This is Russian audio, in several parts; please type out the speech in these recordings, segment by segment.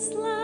just like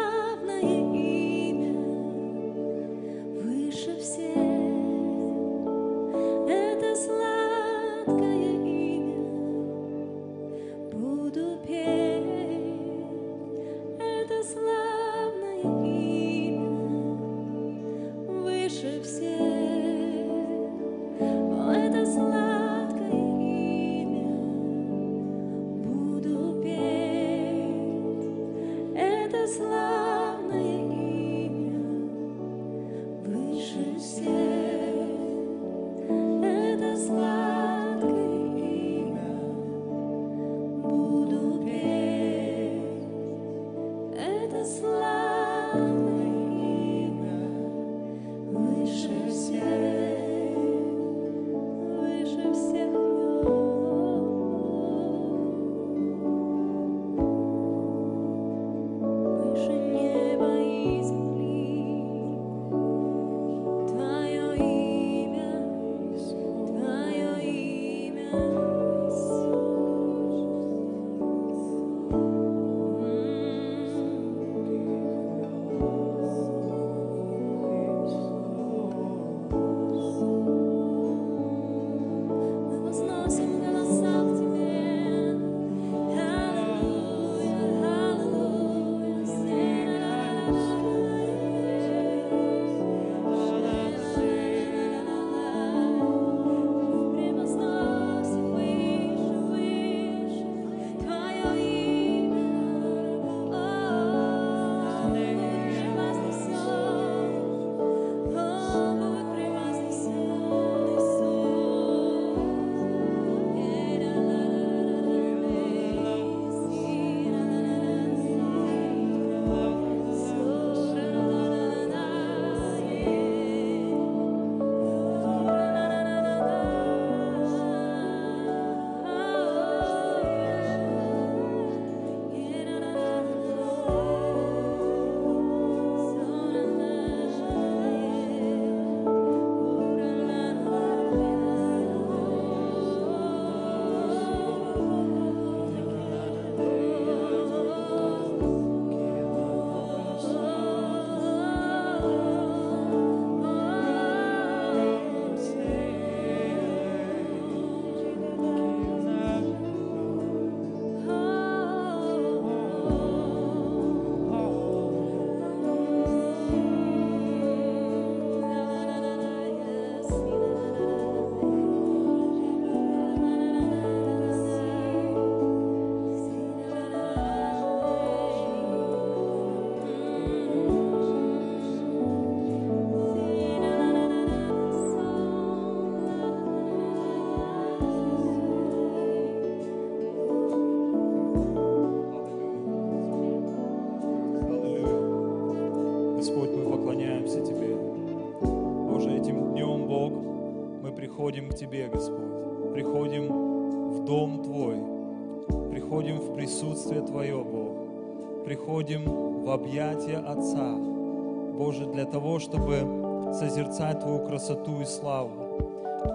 того, чтобы созерцать Твою красоту и славу.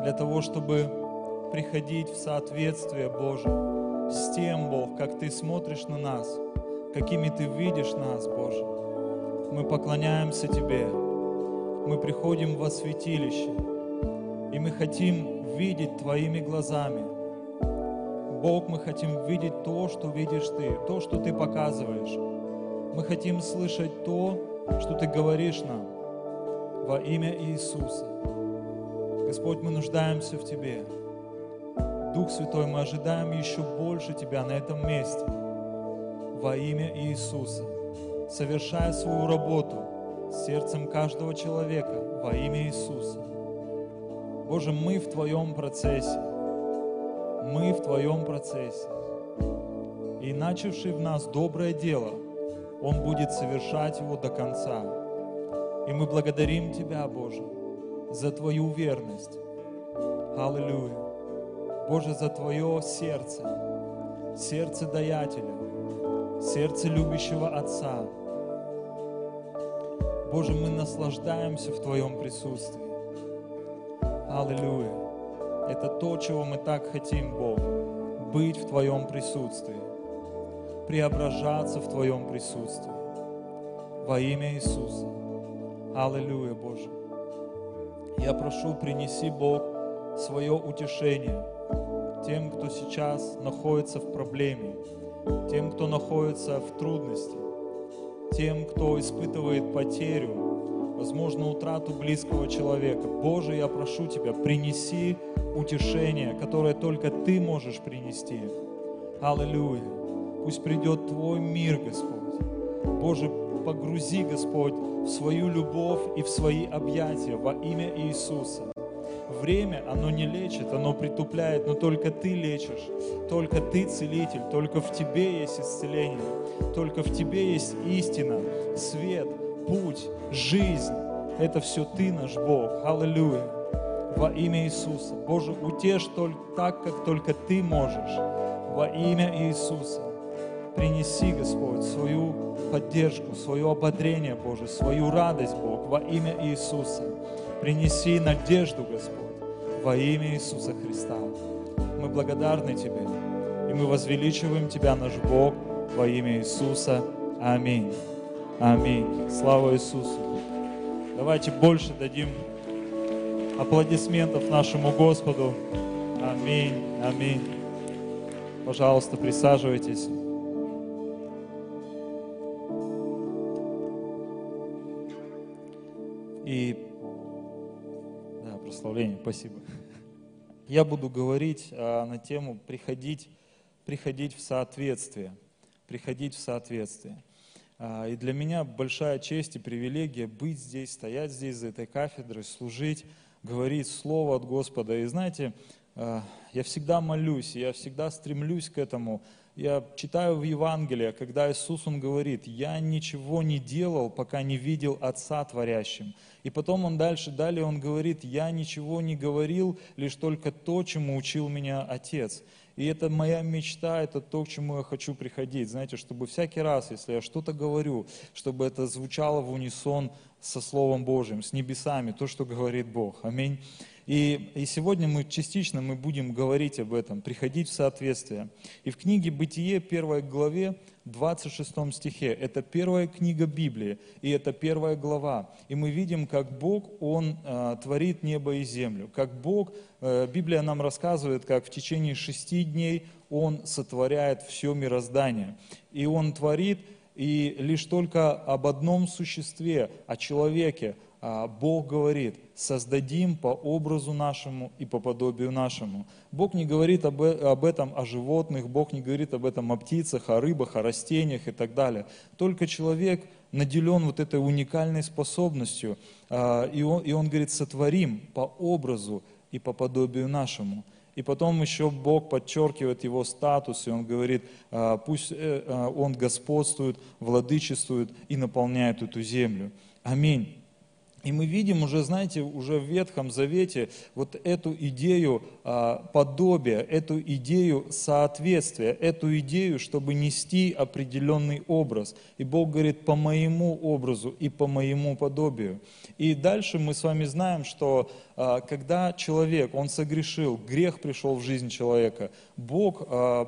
Для того, чтобы приходить в соответствие, Боже, с тем, Бог, как Ты смотришь на нас, какими Ты видишь нас, Боже. Мы поклоняемся Тебе. Мы приходим во святилище. И мы хотим видеть Твоими глазами. Бог, мы хотим видеть то, что видишь Ты, то, что Ты показываешь. Мы хотим слышать то, что Ты говоришь нам во имя Иисуса. Господь, мы нуждаемся в Тебе. Дух Святой, мы ожидаем еще больше Тебя на этом месте во имя Иисуса. Совершая свою работу сердцем каждого человека во имя Иисуса. Боже, мы в Твоем процессе. Мы в Твоем процессе. И начавший в нас доброе дело, Он будет совершать его до конца. И мы благодарим Тебя, Боже, за Твою верность. Аллилуйя. Боже, за Твое сердце, сердце даятеля, сердце любящего Отца. Боже, мы наслаждаемся в Твоем присутствии. Аллилуйя. Это то, чего мы так хотим, Бог, быть в Твоем присутствии, преображаться в Твоем присутствии. во имя Иисуса. Аллилуйя, Боже. Я прошу, принеси, Бог, свое утешение тем, кто сейчас находится в проблеме, тем, кто находится в трудности, тем, кто испытывает потерю, возможно, утрату близкого человека. Боже, я прошу Тебя, принеси утешение, которое только Ты можешь принести. Аллилуйя. Пусть придет Твой мир, Господь. Боже, погрузи, Господь, в свою любовь и в свои объятия во имя Иисуса. Время, оно не лечит, оно притупляет, но только Ты лечишь, только Ты целитель, только в Тебе есть исцеление, только в Тебе есть истина, свет, путь, жизнь. Это все Ты, наш Бог. Аллилуйя. Во имя Иисуса. Боже, утешь только так, как только Ты можешь. Во имя Иисуса. Принеси, Господь, свою поддержку, свое ободрение, Боже, свою радость, Бог, во имя Иисуса. Принеси надежду, Господь, во имя Иисуса Христа. Мы благодарны Тебе, и мы возвеличиваем Тебя, наш Бог, во имя Иисуса. Аминь. Аминь. Слава Иисусу. Давайте больше дадим аплодисментов нашему Господу. Аминь. Аминь. Пожалуйста, присаживайтесь. И да, прославление, спасибо. Я буду говорить а, на тему приходить, приходить в соответствие, приходить в соответствие. А, и для меня большая честь и привилегия быть здесь, стоять здесь за этой кафедрой, служить, говорить Слово от Господа. И знаете, а, я всегда молюсь, я всегда стремлюсь к этому. Я читаю в Евангелии, когда Иисус, Он говорит, я ничего не делал, пока не видел Отца творящим. И потом Он дальше, далее Он говорит, я ничего не говорил, лишь только то, чему учил меня Отец. И это моя мечта, это то, к чему я хочу приходить. Знаете, чтобы всякий раз, если я что-то говорю, чтобы это звучало в унисон со Словом Божьим, с небесами, то, что говорит Бог. Аминь. И, и сегодня мы частично мы будем говорить об этом, приходить в соответствие. И в книге «Бытие» первой главе, 26 стихе, это первая книга Библии, и это первая глава. И мы видим, как Бог, Он э, творит небо и землю. Как Бог, э, Библия нам рассказывает, как в течение шести дней Он сотворяет все мироздание. И Он творит, и лишь только об одном существе, о человеке, Бог говорит, создадим по образу нашему и по подобию нашему. Бог не говорит об, об этом о животных, Бог не говорит об этом о птицах, о рыбах, о растениях и так далее. Только человек наделен вот этой уникальной способностью, а, и он, и он говорит, сотворим по образу и по подобию нашему. И потом еще Бог подчеркивает его статус, и он говорит, а, пусть э, он господствует, владычествует и наполняет эту землю. Аминь. И мы видим уже, знаете, уже в Ветхом Завете вот эту идею а, подобия, эту идею соответствия, эту идею, чтобы нести определенный образ. И Бог говорит, по моему образу и по моему подобию. И дальше мы с вами знаем, что когда человек, он согрешил, грех пришел в жизнь человека, Бог а,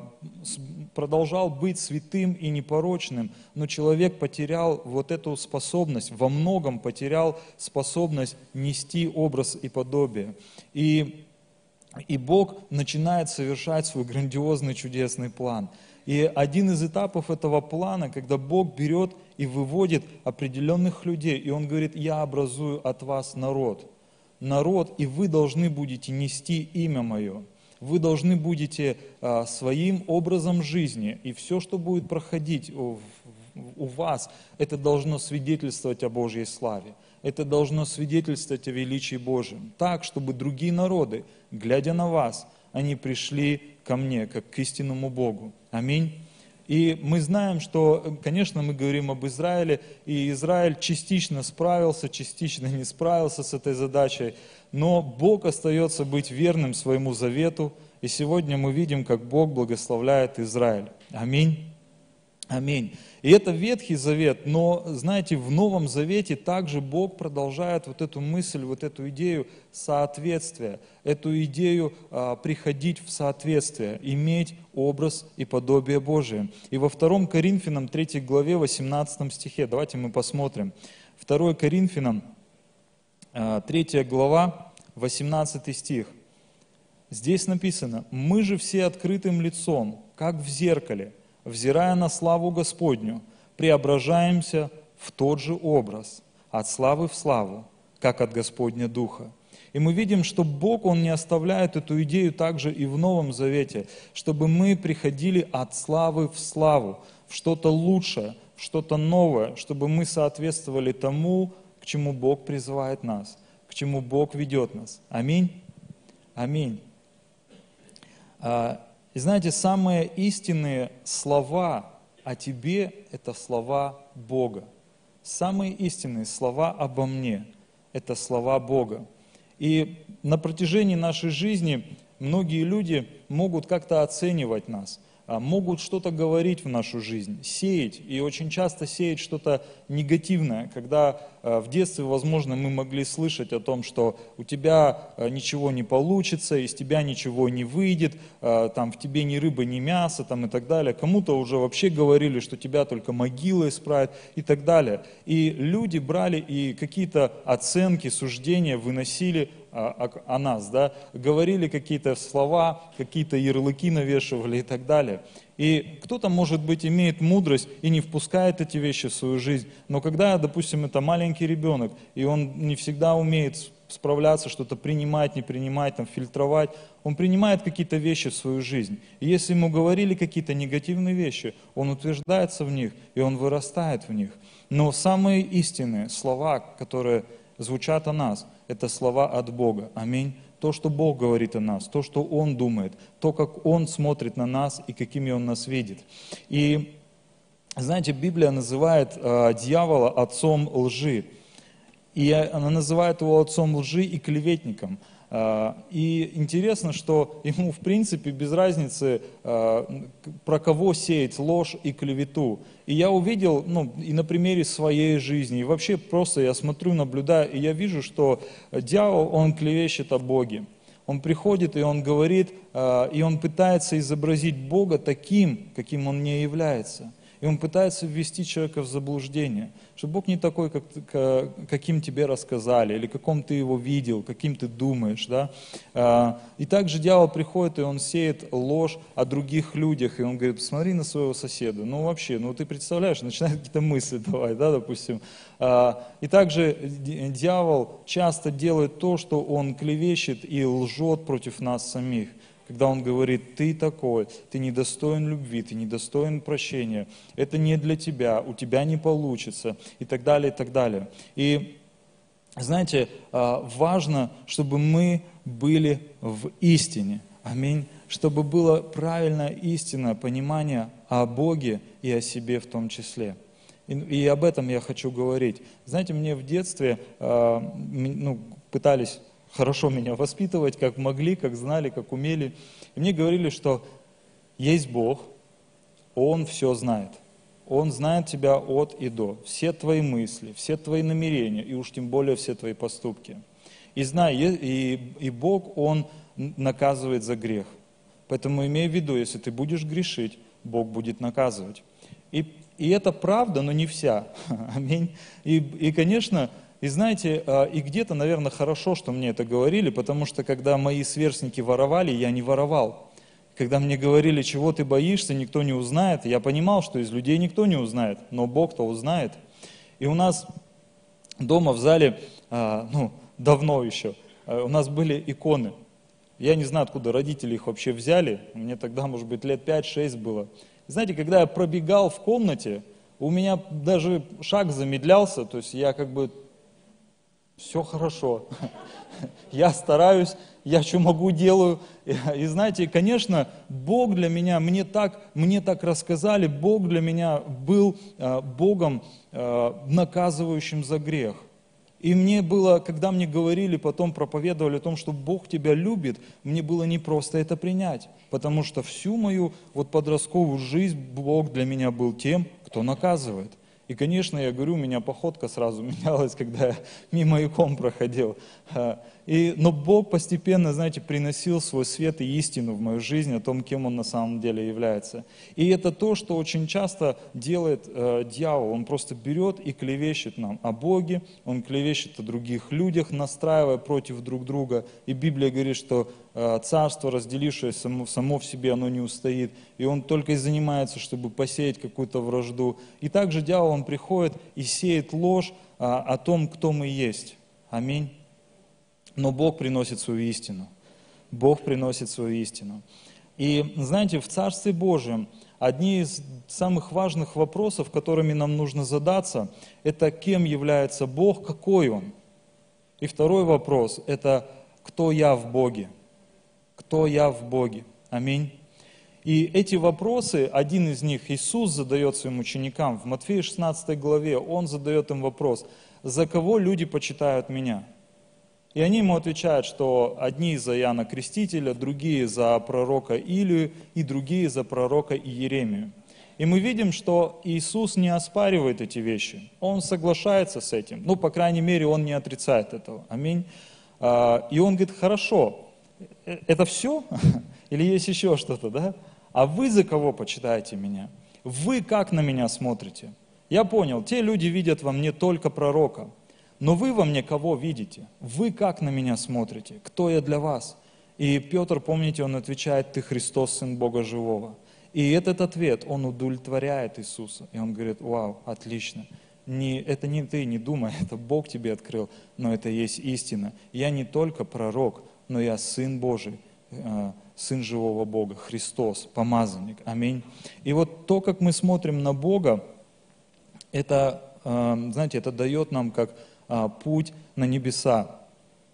продолжал быть святым и непорочным, но человек потерял вот эту способность, во многом потерял способность нести образ и подобие. И, и Бог начинает совершать свой грандиозный чудесный план. И один из этапов этого плана, когда Бог берет и выводит определенных людей, и Он говорит, я образую от вас народ. Народ, и вы должны будете нести имя Мое. Вы должны будете а, своим образом жизни, и все, что будет проходить у, у вас, это должно свидетельствовать о Божьей славе это должно свидетельствовать о величии Божьем. Так, чтобы другие народы, глядя на вас, они пришли ко мне, как к истинному Богу. Аминь. И мы знаем, что, конечно, мы говорим об Израиле, и Израиль частично справился, частично не справился с этой задачей, но Бог остается быть верным своему завету, и сегодня мы видим, как Бог благословляет Израиль. Аминь. Аминь. И это Ветхий Завет, но, знаете, в Новом Завете также Бог продолжает вот эту мысль, вот эту идею соответствия, эту идею а, приходить в соответствие, иметь образ и подобие Божие. И во 2 Коринфянам 3 главе 18 стихе, давайте мы посмотрим. 2 Коринфянам 3 глава 18 стих. Здесь написано, «Мы же все открытым лицом, как в зеркале, взирая на славу Господню, преображаемся в тот же образ, от славы в славу, как от Господня Духа». И мы видим, что Бог, Он не оставляет эту идею также и в Новом Завете, чтобы мы приходили от славы в славу, в что-то лучшее, в что-то новое, чтобы мы соответствовали тому, к чему Бог призывает нас, к чему Бог ведет нас. Аминь. Аминь. И знаете, самые истинные слова о тебе – это слова Бога. Самые истинные слова обо мне – это слова Бога. И на протяжении нашей жизни многие люди могут как-то оценивать нас – могут что-то говорить в нашу жизнь, сеять, и очень часто сеять что-то негативное, когда а, в детстве, возможно, мы могли слышать о том, что у тебя а, ничего не получится, из тебя ничего не выйдет, там в тебе ни рыба, ни мясо там, и так далее. Кому-то уже вообще говорили, что тебя только могила исправит и так далее. И люди брали и какие-то оценки, суждения выносили о, о, нас, да, говорили какие-то слова, какие-то ярлыки навешивали и так далее. И кто-то, может быть, имеет мудрость и не впускает эти вещи в свою жизнь, но когда, допустим, это маленький ребенок, и он не всегда умеет справляться, что-то принимать, не принимать, там, фильтровать, он принимает какие-то вещи в свою жизнь. И если ему говорили какие-то негативные вещи, он утверждается в них, и он вырастает в них. Но самые истинные слова, которые звучат о нас, это слова от Бога. Аминь. То, что Бог говорит о нас, то, что Он думает, то, как Он смотрит на нас и какими Он нас видит. И знаете, Библия называет э, дьявола отцом лжи. И она называет его отцом лжи и клеветником – и интересно, что ему в принципе без разницы, а, про кого сеять ложь и клевету. И я увидел, ну, и на примере своей жизни, и вообще просто я смотрю, наблюдаю, и я вижу, что дьявол, он клевещет о Боге. Он приходит, и он говорит, а, и он пытается изобразить Бога таким, каким он не является. И он пытается ввести человека в заблуждение, что Бог не такой, как, каким тебе рассказали, или каком ты его видел, каким ты думаешь. Да? А, и также дьявол приходит, и он сеет ложь о других людях, и он говорит, посмотри на своего соседа. Ну вообще, ну ты представляешь, начинает какие-то мысли давать, да, допустим. А, и также дьявол часто делает то, что он клевещет и лжет против нас самих когда он говорит, ты такой, ты недостоин любви, ты недостоин прощения, это не для тебя, у тебя не получится, и так далее, и так далее. И знаете, а, важно, чтобы мы были в истине. Аминь. Чтобы было правильное истинное понимание о Боге и о себе в том числе. И, и об этом я хочу говорить. Знаете, мне в детстве э, ну, пытались хорошо меня воспитывать, как могли, как знали, как умели. И мне говорили, что есть Бог, Он все знает. Он знает тебя от и до, все твои мысли, все твои намерения, и уж тем более все твои поступки. И знай, и, и Бог, Он наказывает за грех. Поэтому имей в виду, если ты будешь грешить, Бог будет наказывать. И, и это правда, но не вся. Аминь. И, и конечно, и знаете, а, и где-то, наверное, хорошо, что мне это говорили, потому что когда мои сверстники воровали, я не воровал. Когда мне говорили, чего ты боишься, никто не узнает, я понимал, что из людей никто не узнает, но Бог-то узнает. И у нас дома в зале, а, ну, давно еще, а, у нас были иконы. Я не знаю, откуда родители их вообще взяли, мне тогда, может быть, лет 5-6 было. Знаете, когда я пробегал в комнате, у меня даже шаг замедлялся, то есть я как бы все хорошо. Я стараюсь, я что могу делаю. И знаете, конечно, Бог для меня, мне так, мне так рассказали, Бог для меня был э, Богом, э, наказывающим за грех. И мне было, когда мне говорили, потом проповедовали о том, что Бог тебя любит, мне было непросто это принять. Потому что всю мою вот подростковую жизнь Бог для меня был тем, кто наказывает. И, конечно, я говорю, у меня походка сразу менялась, когда я мимо икон проходил. А, И, но Бог постепенно, знаете, приносил свой свет и истину в мою жизнь о том, кем Он на самом деле является. И это то, что очень часто делает э, дьявол. Он просто берет и клевещет нам о Боге, он клевещет о других людях, настраивая против друг друга. И Библия говорит, что э, царство, разделившееся само, само в себе, оно не устоит. И он только и занимается, чтобы посеять какую-то вражду. И также дьявол, он приходит и сеет ложь а, о том, кто мы есть. Аминь. Но Бог приносит свою истину. Бог приносит свою истину. И знаете, в Царстве Божьем одни из самых важных вопросов, которыми нам нужно задаться, это кем является Бог, какой Он. И второй вопрос – это кто я в Боге. Кто я в Боге. Аминь. И эти вопросы, один из них Иисус задает своим ученикам. В Матфея 16 главе Он задает им вопрос, за кого люди почитают меня? И они ему отвечают, что одни за Иоанна Крестителя, другие за пророка Илию и другие за пророка Иеремию. И мы видим, что Иисус не оспаривает эти вещи. Он соглашается с этим. Ну, по крайней мере, Он не отрицает этого. Аминь. А, И Он говорит, хорошо, это все? Или есть еще что-то, да? А вы за кого почитаете меня? Вы как на меня смотрите? Я понял, те люди видят во мне только пророка. Но вы во мне кого видите? Вы как на меня смотрите? Кто я для вас? И Петр, помните, он отвечает, ты Христос, Сын Бога Живого. И этот ответ, он удовлетворяет Иисуса. И он говорит, вау, отлично. Не, это не ты, не думай, это Бог тебе открыл, но это есть истина. Я не только пророк, но я Сын Божий, э, Сын живого Бога, Христос, помазанник. Аминь. И вот то, как мы смотрим на Бога, это, э, знаете, это дает нам как а, путь на небеса.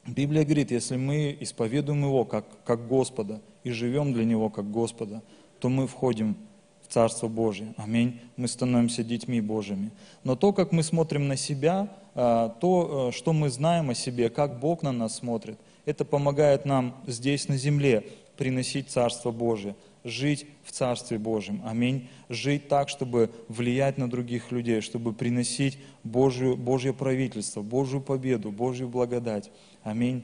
Библия говорит, если мы исповедуем Его как, как Господа и живем для Него как Господа, то мы входим в Царство Божие. Аминь. Мы становимся детьми Божьими. Но то, как мы смотрим на себя, то, э, что мы знаем о себе, как Бог на нас смотрит, это помогает нам здесь на земле приносить Царство Божие, жить в Царстве Божьем. Аминь. Жить так, чтобы влиять на других людей, чтобы приносить Божью, Божье правительство, Божью победу, Божью благодать. Аминь.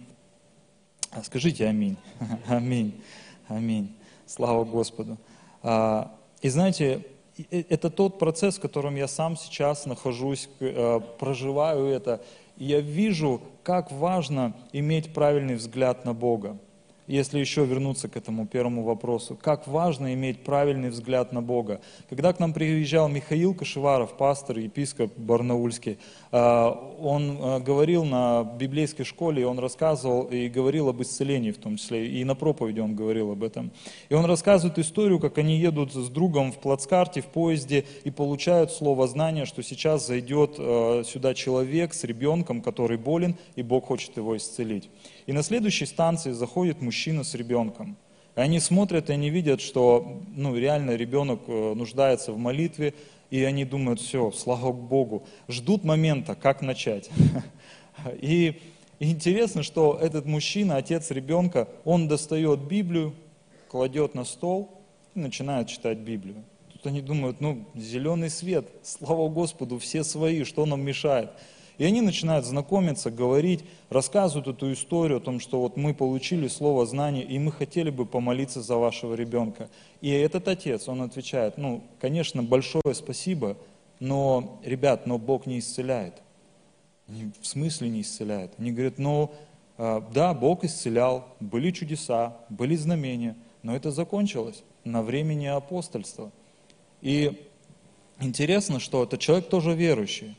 А Скажите аминь. Аминь. Аминь. Слава Господу. А, И знаете, это тот процесс, в котором я сам сейчас нахожусь, э, проживаю это. Я вижу, как важно иметь правильный взгляд на Бога. Если еще вернуться к этому первому вопросу, как важно иметь правильный взгляд на Бога. Когда к нам приезжал Михаил Кашеваров, пастор, епископ Барнаульский, а, он а, говорил на библейской школе, он рассказывал и говорил об исцелении в том числе, и на проповеди он говорил об этом. И он рассказывает историю, как они едут с другом в плацкарте, в поезде, и получают слово знания, что сейчас зайдет э, сюда человек с ребенком, который болен, и Бог хочет его исцелить. И на следующей станции заходит мужчина с ребенком. И они смотрят, и они видят, что ну, реально ребенок э, нуждается в молитве, и они думают, все, слава Богу, ждут момента, как начать. И интересно, что этот мужчина, отец ребенка, он достает Библию, кладет на стол и начинает читать Библию. Тут они думают, ну, зеленый свет, слава Господу, все свои, что нам мешает? И они начинают знакомиться, говорить, рассказывают эту историю о том, что вот мы получили слово знания, и мы хотели бы помолиться за вашего ребенка. И этот отец, он отвечает, ну, конечно, большое спасибо, но, ребят, но Бог не исцеляет. В смысле не исцеляет? Они говорят, ну, а, да, Бог исцелял, были чудеса, были знамения, но это закончилось на времени апостольства. И интересно, что этот человек тоже верующий.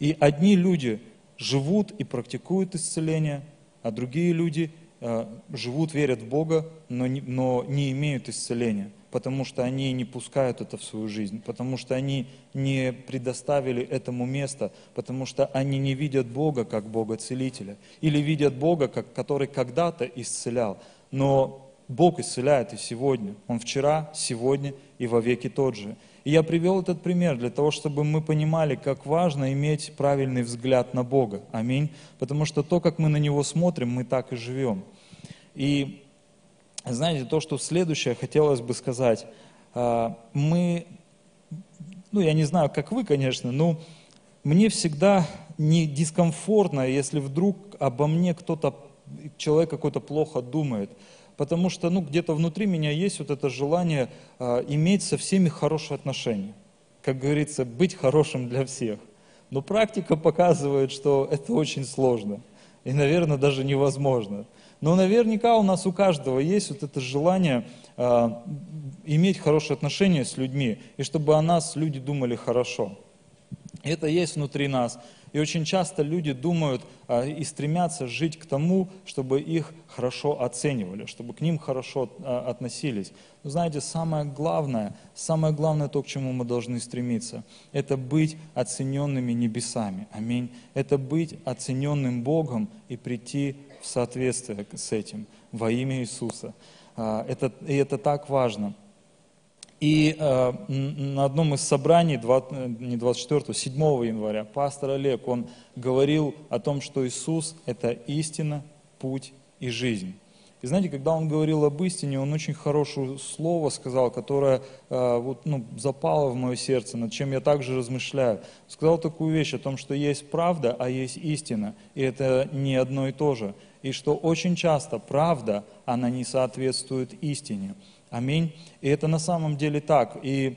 И одни люди живут и практикуют исцеление, а другие люди э, живут, верят в Бога, но не, но не имеют исцеления, потому что они не пускают это в свою жизнь, потому что они не предоставили этому место, потому что они не видят Бога как Бога-целителя, или видят Бога, как, который когда-то исцелял. Но Бог исцеляет и сегодня. Он вчера, сегодня и во веки тот же. И я привел этот пример для того, чтобы мы понимали, как важно иметь правильный взгляд на Бога. Аминь. Потому что то, как мы на Него смотрим, мы так и живем. И знаете, то, что следующее хотелось бы сказать. А, Мы, ну я не знаю, как вы, конечно, но мне всегда не дискомфортно, если вдруг обо мне кто-то, человек какой-то плохо думает. Потому что ну, где-то внутри меня есть вот это желание а, иметь со всеми хорошие отношения. Как говорится, быть хорошим для всех. Но практика показывает, что это очень сложно. И, наверное, даже невозможно. Но наверняка у нас у каждого есть вот это желание а, иметь хорошие отношения с людьми, и чтобы о нас люди думали хорошо. Это есть внутри нас. И очень часто люди думают а, и стремятся жить к тому, чтобы их хорошо оценивали, чтобы к ним хорошо а, относились. Но знаете, самое главное, самое главное то, к чему мы должны стремиться, это быть оцененными небесами. Аминь. Это быть оцененным Богом и прийти в соответствие с этим во имя Иисуса. А, Это, и это так важно. И э, на одном из собраний, два- э, не 24, 7 января, пастор Олег, он говорил о том, что Иисус – это истина, путь и жизнь. И знаете, когда он говорил об истине, он очень хорошее слово сказал, которое э, вот, ну, запало в мое сердце, над чем я также размышляю. Сказал такую вещь о том, что есть правда, а есть истина, и это не одно и то же. И что очень часто правда, она не соответствует истине. Аминь. И это на самом деле так. И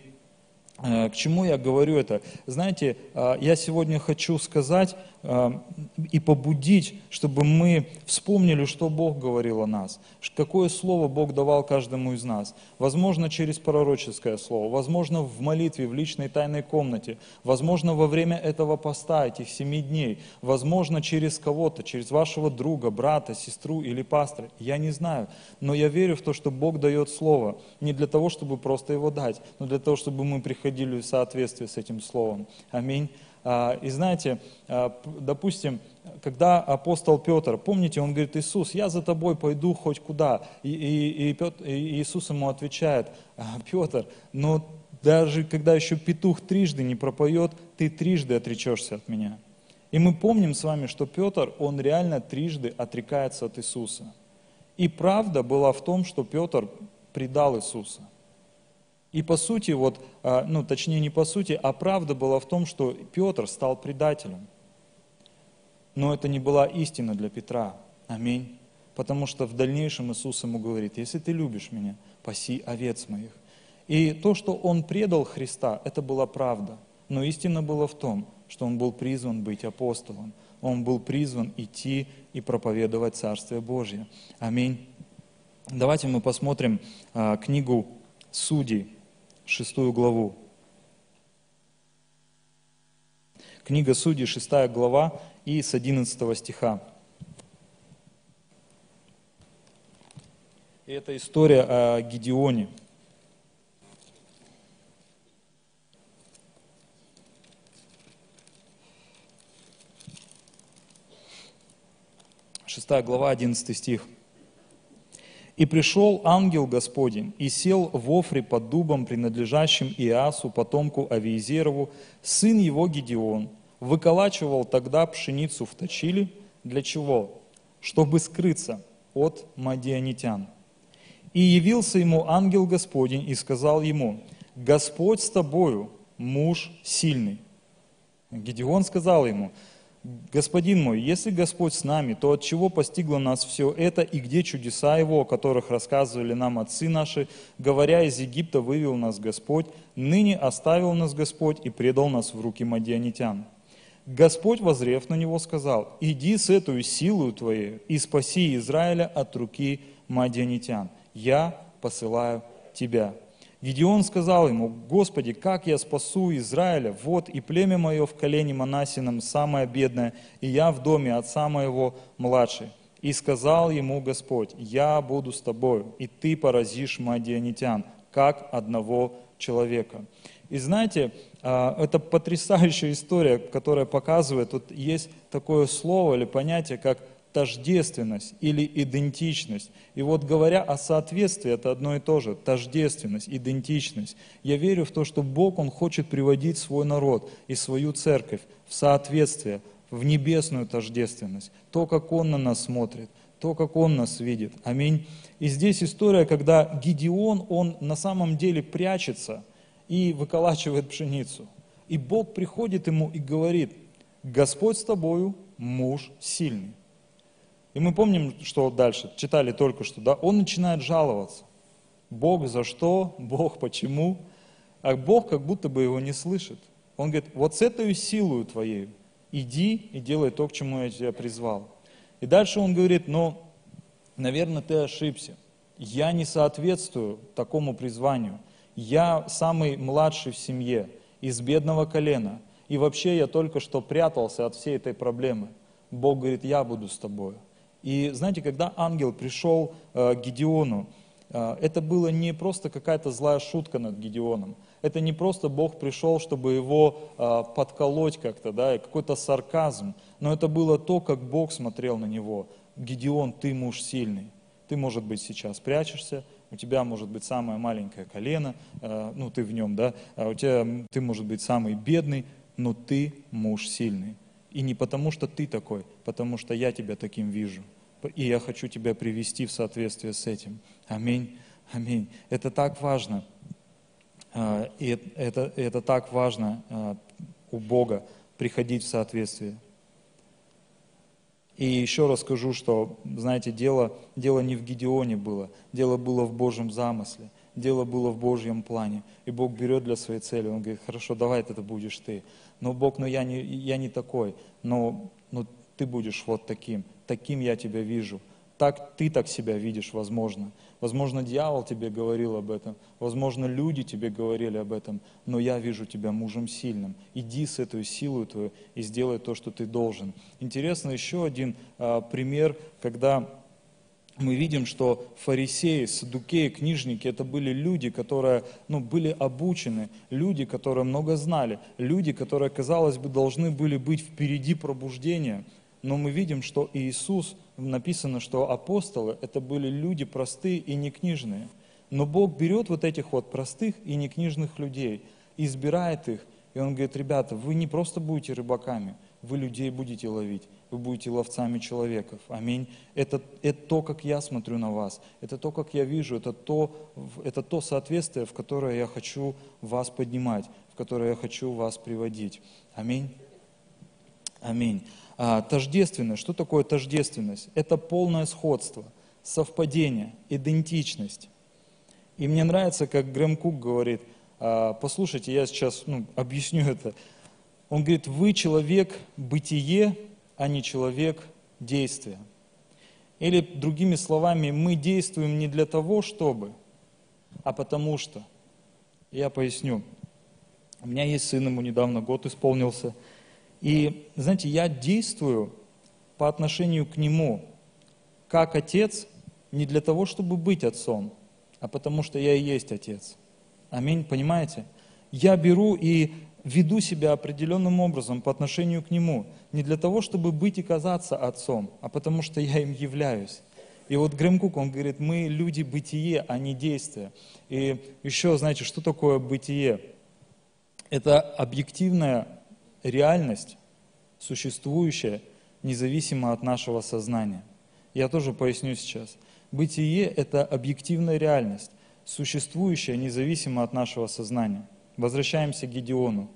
э, к чему я говорю это? Знаете, э, я сегодня хочу сказать и побудить, чтобы мы вспомнили, что Бог говорил о нас, какое слово Бог давал каждому из нас. Возможно, через пророческое слово, возможно, в молитве, в личной тайной комнате, возможно, во время этого поста, этих семи дней, возможно, через кого-то, через вашего друга, брата, сестру или пастора. Я не знаю, но я верю в то, что Бог дает слово не для того, чтобы просто его дать, но для того, чтобы мы приходили в соответствие с этим словом. Аминь. А, И знаете, а, допустим, когда апостол Петр, помните, он говорит, Иисус, я за тобой пойду хоть куда. И, и- и Пет- и Иисус ему отвечает, «А, Петр, но даже когда еще петух трижды не пропоет, ты трижды отречешься от меня. И мы помним с вами, что Петр, он реально трижды отрекается от Иисуса. И правда была в том, что Петр предал Иисуса. И по сути, вот, а, ну точнее не по сути, а правда была в том, что Петр стал предателем. Но это не была истина для Петра. Аминь. Потому что в дальнейшем Иисус ему говорит, если ты любишь меня, паси овец моих. И то, что он предал Христа, это была правда. Но истина была в том, что он был призван быть апостолом. Он был призван идти и проповедовать Царствие Божье. Аминь. Давайте мы посмотрим а, книгу Судей, шестую главу. Книга Судей, шестая глава и с 11 стиха. И это история о Гедеоне. Шестая глава, 11 стих. И пришел ангел Господень, и сел в Офре под дубом, принадлежащим Иасу, потомку Авиезерову, сын его Гедеон, выколачивал тогда пшеницу в точили. Для чего? Чтобы скрыться от мадианитян. И явился ему ангел Господень и сказал ему, Господь с тобою, муж сильный. Гедеон сказал ему, Господин мой, если Господь с нами, то от чего постигло нас все это и где чудеса Его, о которых рассказывали нам отцы наши, говоря, из Египта вывел нас Господь, ныне оставил нас Господь и предал нас в руки мадианитян. Господь, возрев на него, сказал, иди с этой силою твоей и спаси Израиля от руки мадианитян. Я посылаю тебя. Гедеон сказал ему, Господи, как я спасу Израиля? Вот и племя мое в колене Манасином самое бедное, и я в доме отца моего младший. И сказал ему Господь, я буду с тобою, и ты поразишь мадианитян, как одного человека. И знаете, а, это потрясающая история, которая показывает, вот есть такое слово или понятие, как тождественность или идентичность. И вот говоря о соответствии, это одно и то же, тождественность, идентичность. Я верю в то, что Бог, Он хочет приводить свой народ и свою церковь в соответствие, в небесную тождественность, то, как Он на нас смотрит, то, как Он нас видит. Аминь. И здесь история, когда Гедеон, он на самом деле прячется и выколачивает пшеницу. И Бог приходит ему и говорит, Господь с тобою, муж сильный. И мы помним, что дальше, читали только что, да, он начинает жаловаться. Бог за что, Бог почему, а Бог как будто бы его не слышит. Он говорит, вот с этой силою твоей иди и делай то, к чему я тебя призвал. И дальше он говорит, но, наверное, ты ошибся. Я не соответствую такому призванию. Я самый младший в семье, из бедного колена. И вообще я только что прятался от всей этой проблемы. Бог говорит, я буду с тобой. И знаете, когда ангел пришел э, к Гедеону, э, это было не просто какая-то злая шутка над Гедеоном. Это не просто Бог пришел, чтобы его э, подколоть как-то, да, и какой-то сарказм. Но это было то, как Бог смотрел на него. Гедеон, ты муж сильный. Ты, может быть, сейчас прячешься, у тебя может быть самое маленькое колено, ну ты в нем, да, а у тебя ты может быть самый бедный, но ты муж сильный. И не потому, что ты такой, потому что я тебя таким вижу. И я хочу тебя привести в соответствие с этим. Аминь. Аминь. Это так важно. А, И это, это так важно а, у Бога приходить в соответствие. И еще раз скажу, что, знаете, дело, дело не в Гедеоне было, дело было в Божьем замысле, дело было в Божьем плане. И Бог берет для своей цели, Он говорит, хорошо, давай это будешь ты. Но Бог, ну я не, я не такой, но, но ты будешь вот таким, таким я тебя вижу. Так, ты так себя видишь, возможно. Возможно, дьявол тебе говорил об этом. Возможно, люди тебе говорили об этом. Но я вижу тебя мужем сильным. Иди с этой силой твою и сделай то, что ты должен. Интересно еще один а, пример, когда мы видим, что фарисеи, садукеи, книжники, это были люди, которые ну, были обучены, люди, которые много знали, люди, которые, казалось бы, должны были быть впереди пробуждения. Но мы видим, что Иисус, написано, что апостолы, это были люди простые и не книжные. Но Бог берет вот этих вот простых и не книжных людей, избирает их, и Он говорит, ребята, вы не просто будете рыбаками, вы людей будете ловить, вы будете ловцами человеков. Аминь. Это, это то, как я смотрю на вас, это то, как я вижу, это то, это то соответствие, в которое я хочу вас поднимать, в которое я хочу вас приводить. Аминь. Аминь. А, тождественность. Что такое тождественность? Это полное сходство, совпадение, идентичность. И мне нравится, как Грэм Кук говорит, а, послушайте, я сейчас ну, объясню это. Он говорит, вы человек бытие, а не человек действия. Или другими словами, мы действуем не для того, чтобы, а потому что. Я поясню. У меня есть сын, ему недавно год исполнился – и, знаете, я действую по отношению к нему как отец не для того, чтобы быть отцом, а потому что я и есть отец. Аминь, понимаете? Я беру и веду себя определенным образом по отношению к нему, не для того, чтобы быть и казаться отцом, а потому что я им являюсь. И вот Грэм Кук, он говорит, мы люди бытие, а не действия. И еще, знаете, что такое бытие? Это объективная реальность, существующая независимо от нашего сознания. Я тоже поясню сейчас. Бытие – это объективная реальность, существующая независимо от нашего сознания. Возвращаемся к Гедеону.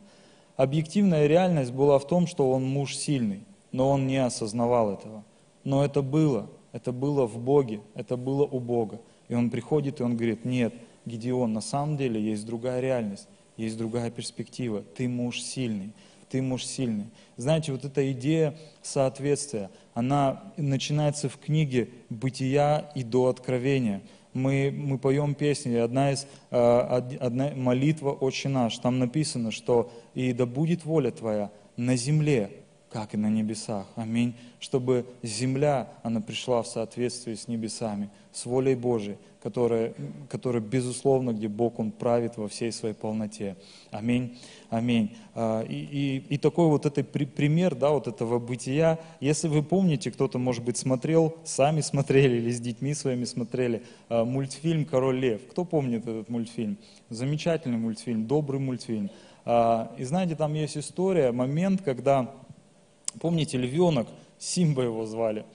Объективная реальность была в том, что он муж сильный, но он не осознавал этого. Но это было, это было в Боге, это было у Бога. И он приходит, и он говорит, нет, Гедеон, на самом деле есть другая реальность, есть другая перспектива. Ты муж сильный, ты муж сильный. Знаете, вот эта идея соответствия, она начинается в книге «Бытия и до откровения». Мы, мы поем песни, одна из а, одна молитва «Отче наш», там написано, что «И да будет воля Твоя на земле, как и на небесах. Аминь. Чтобы земля, она пришла в соответствии с небесами, с волей Божией, которая, которая безусловно, где Бог, Он правит во всей своей полноте. Аминь. Аминь. А, И, и, и такой вот этот при- пример, да, вот этого бытия, если вы помните, кто-то, может быть, смотрел, сами смотрели или с детьми своими смотрели, а, мультфильм «Король лев». Кто помнит этот мультфильм? Замечательный мультфильм, добрый мультфильм. А, И знаете, там есть история, момент, когда Помните, львенок, Симба его звали,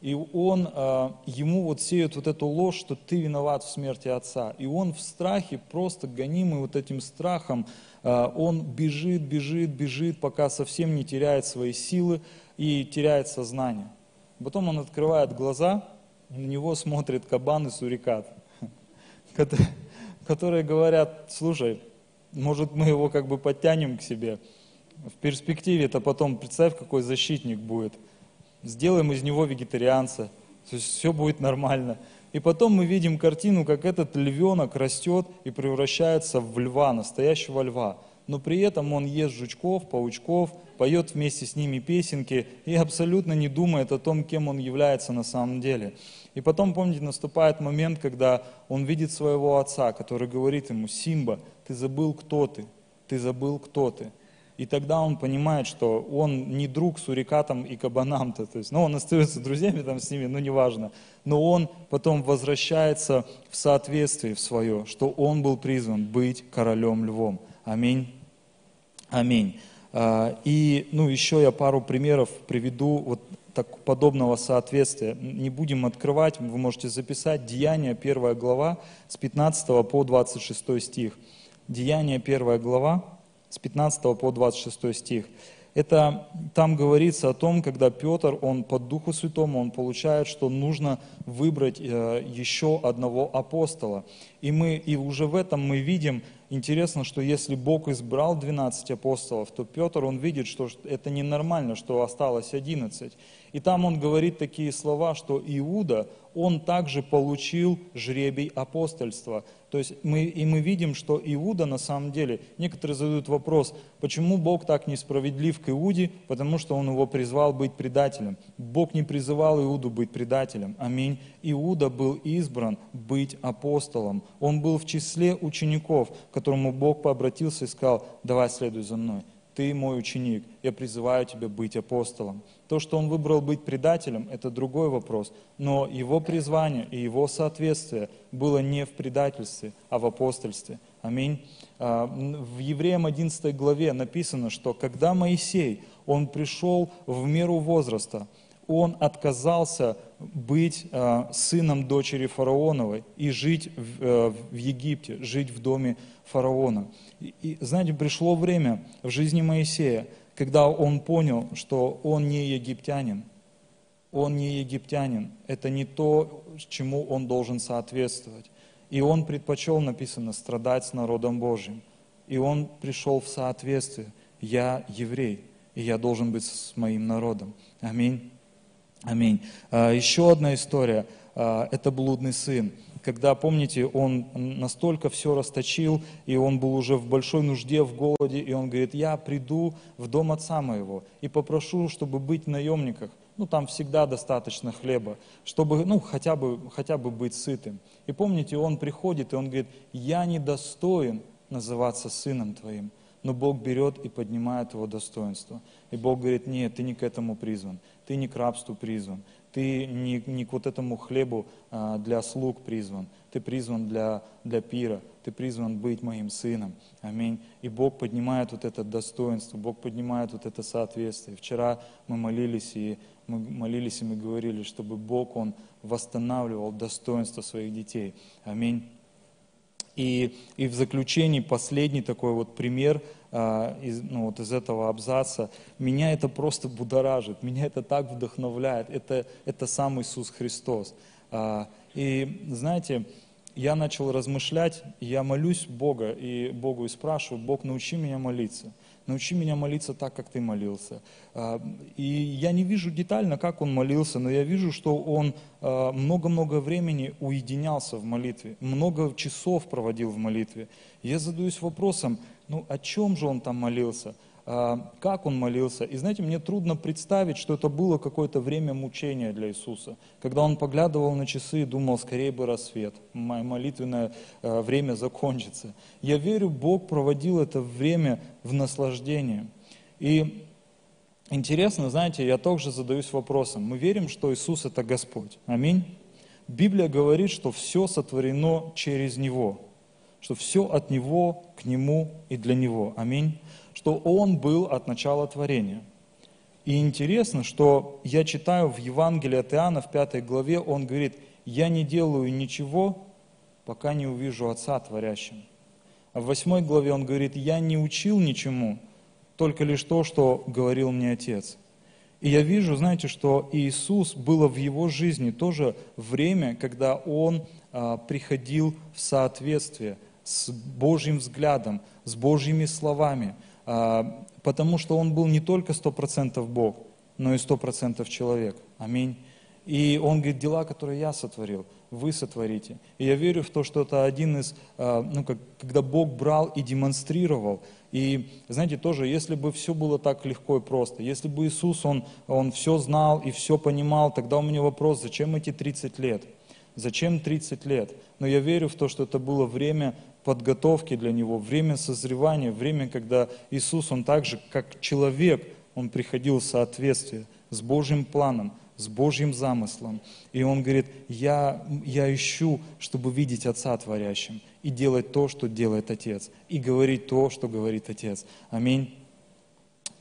и он, а, ему вот сеют вот эту ложь, что ты виноват в смерти отца. И он в страхе, просто гонимый вот этим страхом, а, он бежит, бежит, бежит, пока совсем не теряет свои силы и теряет сознание. Потом он открывает глаза, на него смотрит кабан и сурикат, кото- которые говорят, слушай, может мы его как бы подтянем к себе, в перспективе-то потом, представь, какой защитник будет. Сделаем из него вегетарианца, то есть все будет нормально. И потом мы видим картину, как этот львенок растет и превращается в льва, настоящего льва. Но при этом он ест жучков, паучков, поет вместе с ними песенки и абсолютно не думает о том, кем он является на самом деле. И потом, помните, наступает момент, когда он видит своего отца, который говорит ему, Симба, ты забыл, кто ты, ты забыл, кто ты. И тогда он понимает, что он не друг сурикатам и кабанам-то, то есть, ну, он остается друзьями там с ними, ну, неважно. Но он потом возвращается в соответствие в свое, что он был призван быть королем львом. Аминь. Аминь. А, И, ну, еще я пару примеров приведу вот так, подобного соответствия. Не будем открывать, вы можете записать. Деяние, первая глава, с 15 по 26 стих. Деяние, первая глава, с 15 по 26 стих. Это там говорится о том, когда Петр, он по Духу Святому, он получает, что нужно выбрать э, еще одного апостола. И мы и уже в этом мы видим, интересно, что если Бог избрал 12 апостолов, то Петр, он видит, что это ненормально, что осталось 11. И там он говорит такие слова, что Иуда, он также получил жребий апостольства. То есть мы, и мы видим, что Иуда на самом деле, некоторые задают вопрос, почему Бог так несправедлив к Иуде, потому что он его призвал быть предателем. Бог не призывал Иуду быть предателем. Аминь. Иуда был избран быть апостолом. Он был в числе учеников, к которому Бог пообратился и сказал, давай следуй за мной. Ты мой ученик, я призываю тебя быть апостолом. То, что он выбрал быть предателем, это другой вопрос. Но его призвание и его соответствие было не в предательстве, а в апостольстве. Аминь. А, В Евреям 11 главе написано, что когда Моисей, он пришел в меру возраста, он отказался быть э, сыном дочери фараоновой и жить в, э, Египте, жить в доме фараона. И, знаете, пришло время в жизни Моисея, когда он понял, что он не египтянин. Он не египтянин. Это не то, чему он должен соответствовать. И он предпочел, написано, страдать с народом Божьим. И он пришел в соответствие. Я еврей, и я должен быть с моим народом. Аминь. Аминь. А, Еще одна история а, – это блудный сын. Когда, помните, он настолько все расточил, и он был уже в большой нужде, в голоде, и он говорит, я приду в дом отца моего и попрошу, чтобы быть в наемниках. Ну, там всегда достаточно хлеба, чтобы, ну, хотя бы, хотя бы быть сытым. И помните, он приходит, и он говорит, я недостоин называться сыном твоим. Но Бог берет и поднимает его достоинство. И Бог говорит, нет, ты не к этому призван, ты не к рабству призван, ты не, не к вот этому хлебу а, для слуг призван, ты призван для, для пира, ты призван быть моим сыном. Аминь. И Бог поднимает вот это достоинство, Бог поднимает вот это соответствие. Вчера мы молились, и мы молились, и мы говорили, чтобы Бог, Он восстанавливал достоинство своих детей. Аминь. И, и в заключении последний такой вот пример из, ну, вот из этого абзаца. Меня это просто будоражит, меня это так вдохновляет. Это, это сам Иисус Христос. А, и знаете, я начал размышлять, я молюсь Бога, и Богу и спрашиваю, Бог, научи меня молиться. Научи меня молиться так, как ты молился. А, И я не вижу детально, как он молился, но я вижу, что он а, много-много времени уединялся в молитве, много часов проводил в молитве. Я задаюсь вопросом, ну о чем же он там молился? а, как он молился. И знаете, мне трудно представить, что это было какое-то время мучения для Иисуса, когда он поглядывал на часы и думал, скорее бы рассвет, мое молитвенное а, время закончится. Я верю, Бог проводил это время в наслаждении. И интересно, знаете, я также задаюсь вопросом, мы верим, что Иисус это Господь. Аминь. Библия говорит, что все сотворено через Него, что все от Него, к Нему и для Него. Аминь что Он был от начала творения. И интересно, что я читаю в Евангелии от Иоанна в пятой главе, он говорит, я не делаю ничего, пока не увижу Отца творящим. А в восьмой главе он говорит, я не учил ничему, только лишь то, что говорил мне Отец. И я вижу, знаете, что Иисус было в его жизни тоже время, когда он приходил в соответствие с Божьим взглядом, с Божьими словами, а, потому что он был не только сто процентов Бог, но и сто процентов человек. Аминь. И он говорит, дела, которые я сотворил, вы сотворите. И я верю в то, что это один из, а, ну, как, когда Бог брал и демонстрировал. И, знаете, тоже, если бы все было так легко и просто, если бы Иисус, Он, он все знал и все понимал, тогда у меня вопрос, зачем эти 30 лет? Зачем 30 лет? Но я верю в то, что это было время подготовки для него, время созревания, время, когда Иисус, Он также, как человек, Он приходил в соответствие с Божьим планом, с Божьим замыслом. И Он говорит, я, я ищу, чтобы видеть Отца творящим и делать то, что делает Отец, и говорить то, что говорит Отец. Аминь.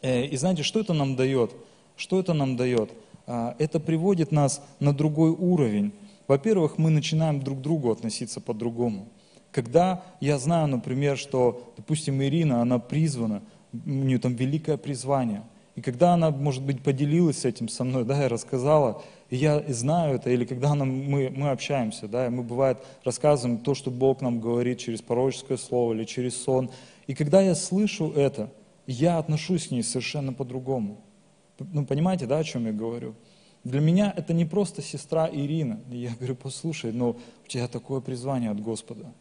Э, и знаете, что это нам дает? Что это нам дает? А, это приводит нас на другой уровень. Во-первых, мы начинаем друг к другу относиться по-другому. Когда я знаю, например, что, допустим, Ирина, она призвана, у нее там великое призвание, и когда она, может быть, поделилась этим со мной, да, и рассказала, и я знаю это, или когда она, мы, мы общаемся, да, и мы, бывает, рассказываем то, что Бог нам говорит через пророческое слово или через сон, и когда я слышу это, я отношусь к ней совершенно по-другому. Ну, понимаете, да, о чем я говорю? Для меня это не просто сестра Ирина. И я говорю, послушай, но у тебя такое призвание от Господа.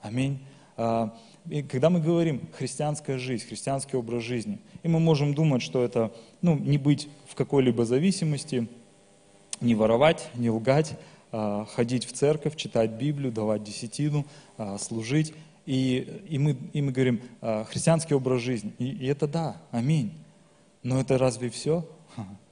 Аминь. А, и когда мы говорим христианская жизнь, христианский образ жизни, и мы можем думать, что это ну, не быть в какой-либо зависимости, не воровать, не лгать, а, ходить в церковь, читать Библию, давать десятину, а, служить. И, и, мы, и мы говорим христианский образ жизни. И, и это да, аминь. Но это разве все?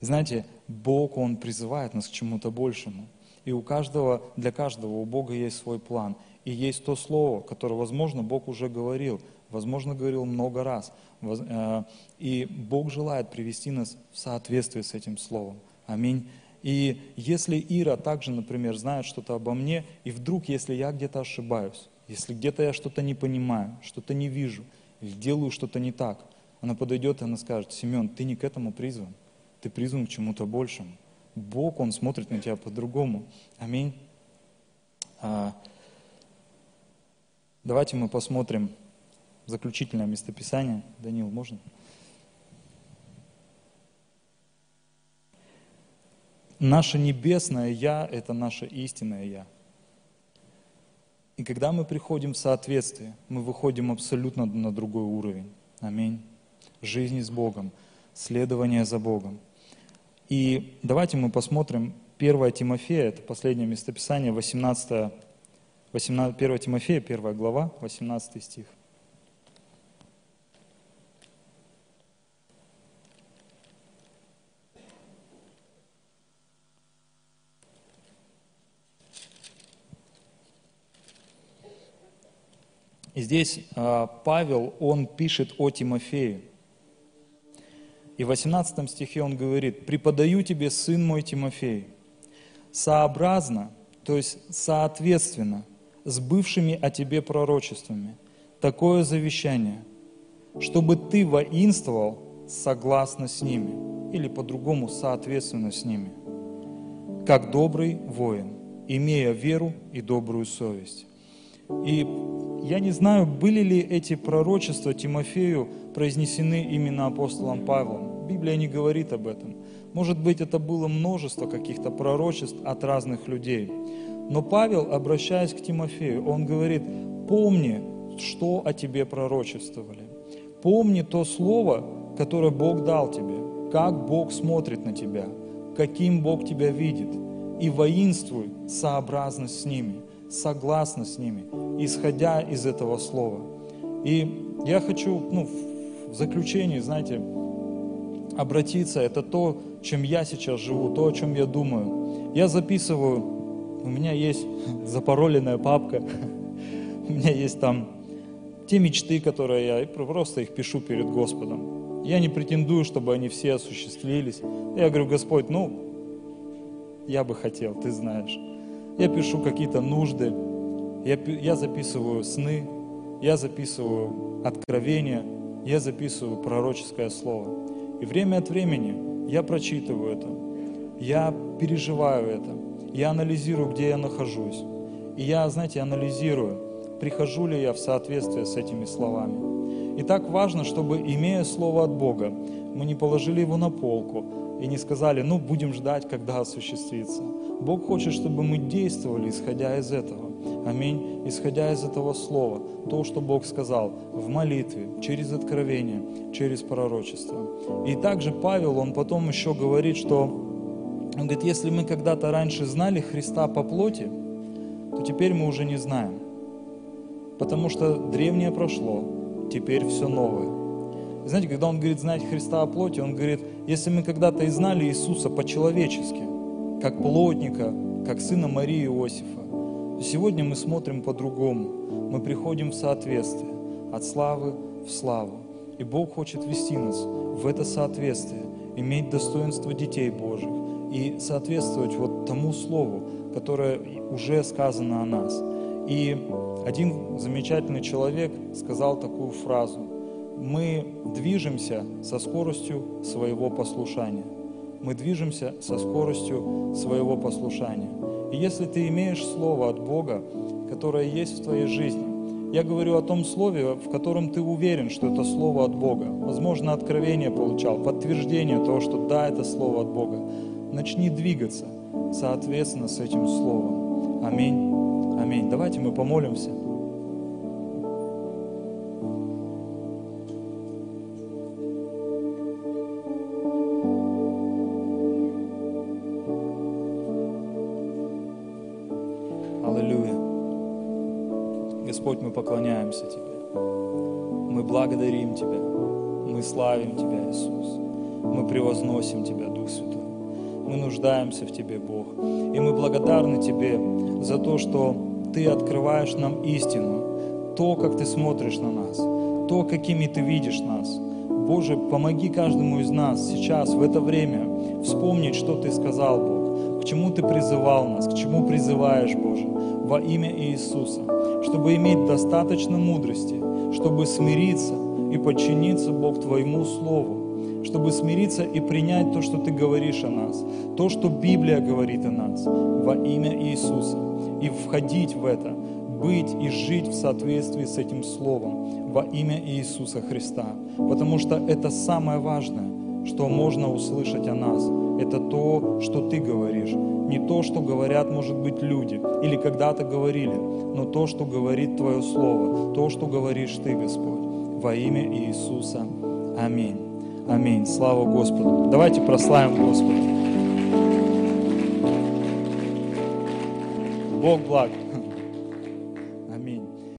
Знаете, Бог, Он призывает нас к чему-то большему. И у каждого, для каждого у Бога есть свой план – и есть то слово, которое, возможно, Бог уже говорил, возможно, говорил много раз. Э, и Бог желает привести нас в соответствие с этим словом. Аминь. И если Ира также, например, знает что-то обо мне, и вдруг, если я где-то ошибаюсь, если где-то я что-то не понимаю, что-то не вижу, или делаю что-то не так, она подойдет и она скажет, Семен, ты не к этому призван, ты призван к чему-то большему. Бог, Он смотрит на тебя по-другому. Аминь. А, Давайте мы посмотрим заключительное местописание. Данил, можно? Наше небесное Я – это наше истинное Я. И когда мы приходим в соответствие, мы выходим абсолютно на другой уровень. Аминь. Жизни с Богом, следование за Богом. И давайте мы посмотрим 1 Тимофея, это последнее местописание, 18 18, 1 Тимофея, 1 глава, 18 стих. И здесь а, Павел, он пишет о Тимофее. И в 18 стихе он говорит, «Преподаю тебе, сын мой Тимофей, сообразно, то есть соответственно с бывшими о тебе пророчествами такое завещание, чтобы ты воинствовал согласно с ними, или по-другому соответственно с ними, как добрый воин, имея веру и добрую совесть. И я не знаю, были ли эти пророчества Тимофею произнесены именно апостолом Павлом. Библия не говорит об этом. Может быть, это было множество каких-то пророчеств от разных людей. Но Павел, обращаясь к Тимофею, он говорит, помни, что о тебе пророчествовали. Помни то слово, которое Бог дал тебе, как Бог смотрит на тебя, каким Бог тебя видит, и воинствуй сообразно с ними, согласно с ними, исходя из этого слова. И я хочу, ну, в заключении, знаете, обратиться, это то, чем я сейчас живу, то, о чем я думаю. Я записываю, у меня есть запароленная папка, у меня есть там те мечты, которые я просто их пишу перед Господом. Я не претендую, чтобы они все осуществились. Я говорю, Господь, ну, я бы хотел, ты знаешь. Я пишу какие-то нужды, я, я записываю сны, я записываю откровения, я записываю пророческое слово. И время от времени я прочитываю это, я переживаю это, я анализирую, где я нахожусь. И я, знаете, анализирую, прихожу ли я в соответствие с этими словами. И так важно, чтобы, имея слово от Бога, мы не положили его на полку и не сказали, ну, будем ждать, когда осуществится. Бог хочет, чтобы мы действовали, исходя из этого. Аминь. Исходя из этого слова, то, что Бог сказал в молитве, через откровение, через пророчество. И также Павел, он потом еще говорит, что он говорит, если мы когда-то раньше знали Христа по плоти, то теперь мы уже не знаем. Потому что древнее прошло, теперь все новое. И знаете, когда он говорит знать Христа о плоти, он говорит, если мы когда-то и знали Иисуса по-человечески, как плотника, как сына Марии и Иосифа, сегодня мы смотрим по-другому. Мы приходим в соответствие от славы в славу. И Бог хочет вести нас в это соответствие, иметь достоинство детей Божьих и соответствовать вот тому слову, которое уже сказано о нас. И один замечательный человек сказал такую фразу. Мы движемся со скоростью своего послушания. Мы движемся со скоростью своего послушания. И если ты имеешь слово от Бога, которое есть в твоей жизни, я говорю о том слове, в котором ты уверен, что это слово от Бога. Возможно, откровение получал, подтверждение того, что да, это слово от Бога. Начни двигаться соответственно с этим словом. Аминь. Аминь. Давайте мы помолимся. Аллилуйя. Господь, мы поклоняемся Тебе. Мы благодарим Тебя. Мы славим Тебя, Иисус. Мы превозносим Тебя, Дух Святой. Мы нуждаемся в Тебе, Бог. И мы благодарны Тебе за то, что Ты открываешь нам истину, то, как Ты смотришь на нас, то, какими Ты видишь нас. Боже, помоги каждому из нас сейчас, в это время, вспомнить, что Ты сказал, Бог, к чему Ты призывал нас, к чему призываешь, Боже, во имя Иисуса, чтобы иметь достаточно мудрости, чтобы смириться и подчиниться, Бог, Твоему Слову, чтобы смириться и принять то, что Ты говоришь о нас, то, что Библия говорит о нас, во имя Иисуса, и входить в это, быть и жить в соответствии с этим Словом во имя Иисуса Христа. Потому что это самое важное, что можно услышать о нас. Это то, что Ты говоришь. Не то, что говорят, может быть, люди или когда-то говорили, но то, что говорит Твое Слово, то, что говоришь Ты, Господь, во имя Иисуса. Аминь. Аминь. Слава Господу. Давайте прославим Господа. Бог благ.